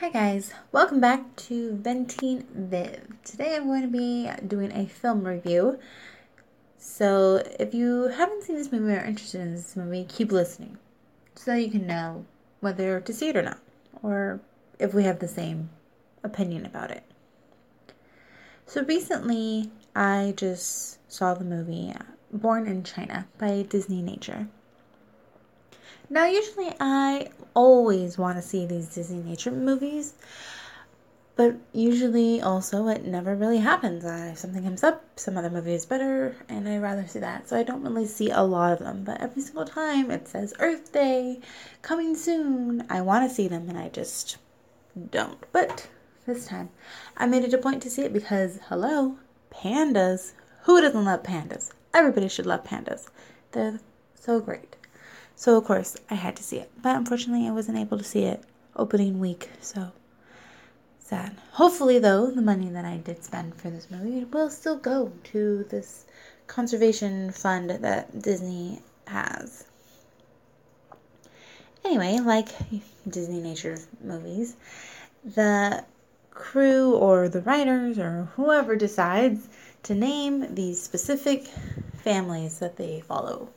Hi guys, welcome back to Venting Viv. Today I'm going to be doing a film review. So if you haven't seen this movie or are interested in this movie, keep listening so you can know whether to see it or not, or if we have the same opinion about it. So recently I just saw the movie Born in China by Disney Nature. Now, usually I always want to see these Disney nature movies, but usually also it never really happens. Uh, something comes up, some other movie is better, and I rather see that. So I don't really see a lot of them, but every single time it says Earth Day coming soon, I want to see them, and I just don't. But this time I made it a point to see it because, hello, pandas. Who doesn't love pandas? Everybody should love pandas. They're so great. So, of course, I had to see it. But unfortunately, I wasn't able to see it opening week. So, sad. Hopefully, though, the money that I did spend for this movie will still go to this conservation fund that Disney has. Anyway, like Disney Nature movies, the crew or the writers or whoever decides to name these specific families that they follow.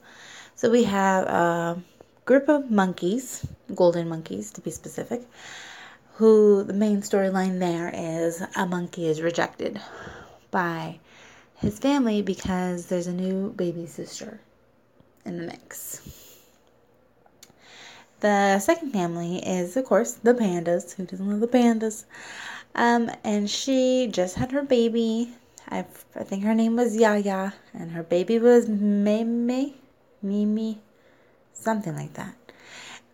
So we have a group of monkeys, golden monkeys to be specific, who the main storyline there is a monkey is rejected by his family because there's a new baby sister in the mix. The second family is, of course, the pandas. Who doesn't love the pandas? Um, and she just had her baby. I, I think her name was Yaya, and her baby was Meme. Mimi, something like that.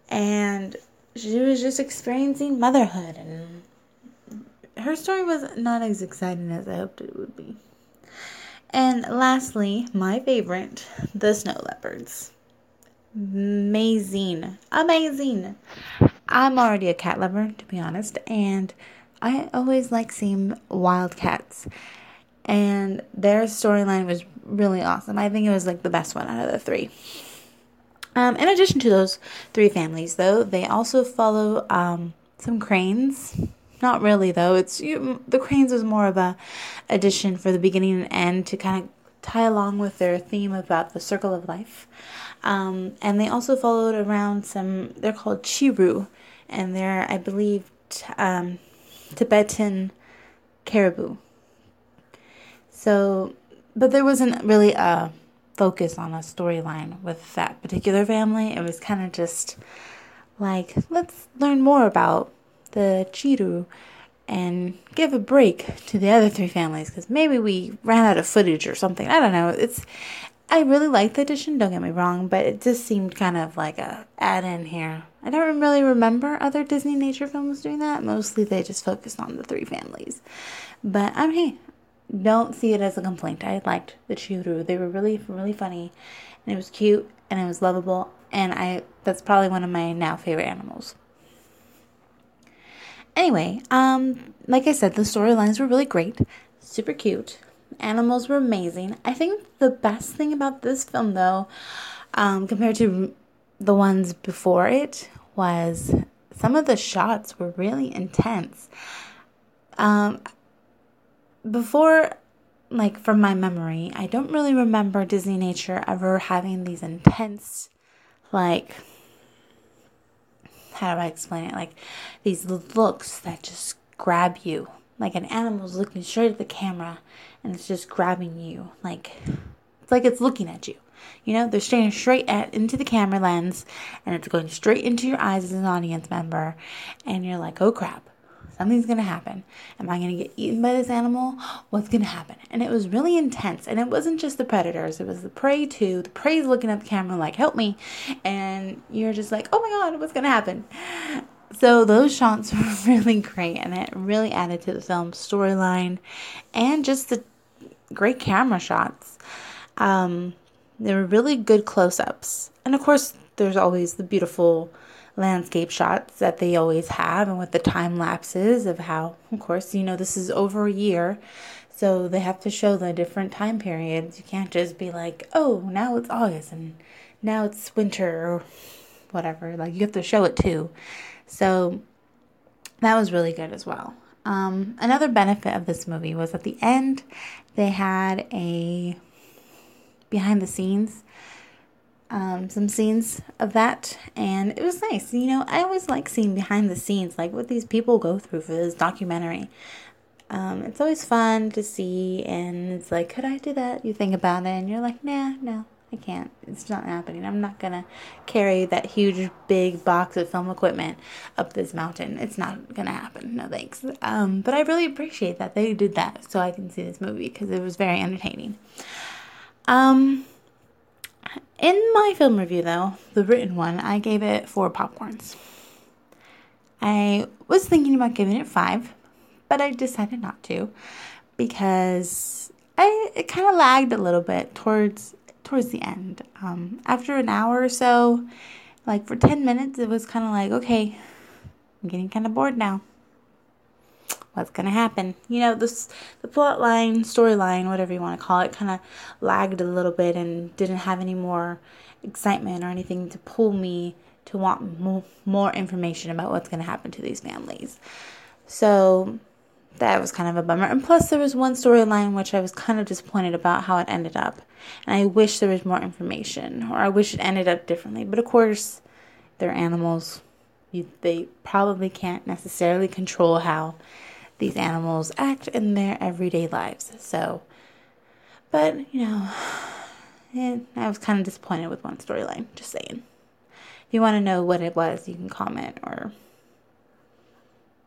And she was just experiencing motherhood, and her story was not as exciting as I hoped it would be. And lastly, my favorite, the snow leopards. Amazing. Amazing. I'm already a cat lover, to be honest, and I always like seeing wild cats. And their storyline was really awesome. I think it was like the best one out of the three. Um, in addition to those three families, though, they also follow um, some cranes. Not really, though. It's you, the cranes was more of a addition for the beginning and end to kind of tie along with their theme about the circle of life. Um, and they also followed around some. They're called chiru, and they're, I believe, t- um, Tibetan caribou. So but there wasn't really a focus on a storyline with that particular family. It was kind of just like, let's learn more about the Chiru and give a break to the other three families because maybe we ran out of footage or something. I don't know. It's I really like the addition, don't get me wrong, but it just seemed kind of like a add in here. I don't really remember other Disney nature films doing that. Mostly they just focused on the three families. But I'm hey, don't see it as a complaint. I liked the Churu. They were really, really funny, and it was cute and it was lovable. And I that's probably one of my now favorite animals. Anyway, um, like I said, the storylines were really great, super cute. Animals were amazing. I think the best thing about this film, though, um, compared to the ones before it, was some of the shots were really intense. Um, before like from my memory, I don't really remember Disney Nature ever having these intense like how do I explain it? Like these looks that just grab you. Like an animal's looking straight at the camera and it's just grabbing you. Like it's like it's looking at you. You know, they're staring straight at into the camera lens and it's going straight into your eyes as an audience member and you're like, "Oh crap." Something's going to happen. Am I going to get eaten by this animal? What's going to happen? And it was really intense. And it wasn't just the predators, it was the prey too. The prey's looking at the camera like, help me. And you're just like, oh my God, what's going to happen? So those shots were really great. And it really added to the film's storyline and just the great camera shots. Um, they were really good close ups. And of course, there's always the beautiful landscape shots that they always have and with the time lapses of how of course you know this is over a year. So they have to show the different time periods. You can't just be like oh now it's august and now it's winter or whatever. Like you have to show it too. So that was really good as well. Um, another benefit of this movie was at the end, they had a behind the scenes, um, some scenes of that, and it was nice. You know, I always like seeing behind the scenes, like what these people go through for this documentary. Um, it's always fun to see, and it's like, could I do that? You think about it, and you're like, nah, no, I can't. It's not happening. I'm not gonna carry that huge, big box of film equipment up this mountain. It's not gonna happen. No thanks. Um, but I really appreciate that they did that so I can see this movie because it was very entertaining. Um, in my film review, though, the written one, I gave it four popcorns. I was thinking about giving it five, but I decided not to because I it kind of lagged a little bit towards towards the end. Um, after an hour or so, like for 10 minutes, it was kind of like, okay, I'm getting kind of bored now. What's going to happen? You know, this, the plot line, storyline, whatever you want to call it, kind of lagged a little bit and didn't have any more excitement or anything to pull me to want more, more information about what's going to happen to these families. So that was kind of a bummer. And plus, there was one storyline which I was kind of disappointed about how it ended up. And I wish there was more information, or I wish it ended up differently. But of course, they're animals. You, they probably can't necessarily control how these animals act in their everyday lives. So, but, you know, I was kind of disappointed with one storyline, just saying. If you want to know what it was, you can comment or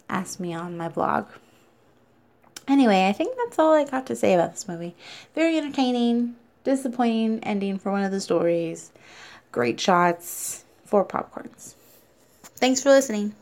ask me on my blog. Anyway, I think that's all I got to say about this movie. Very entertaining, disappointing ending for one of the stories. Great shots, four popcorns. Thanks for listening.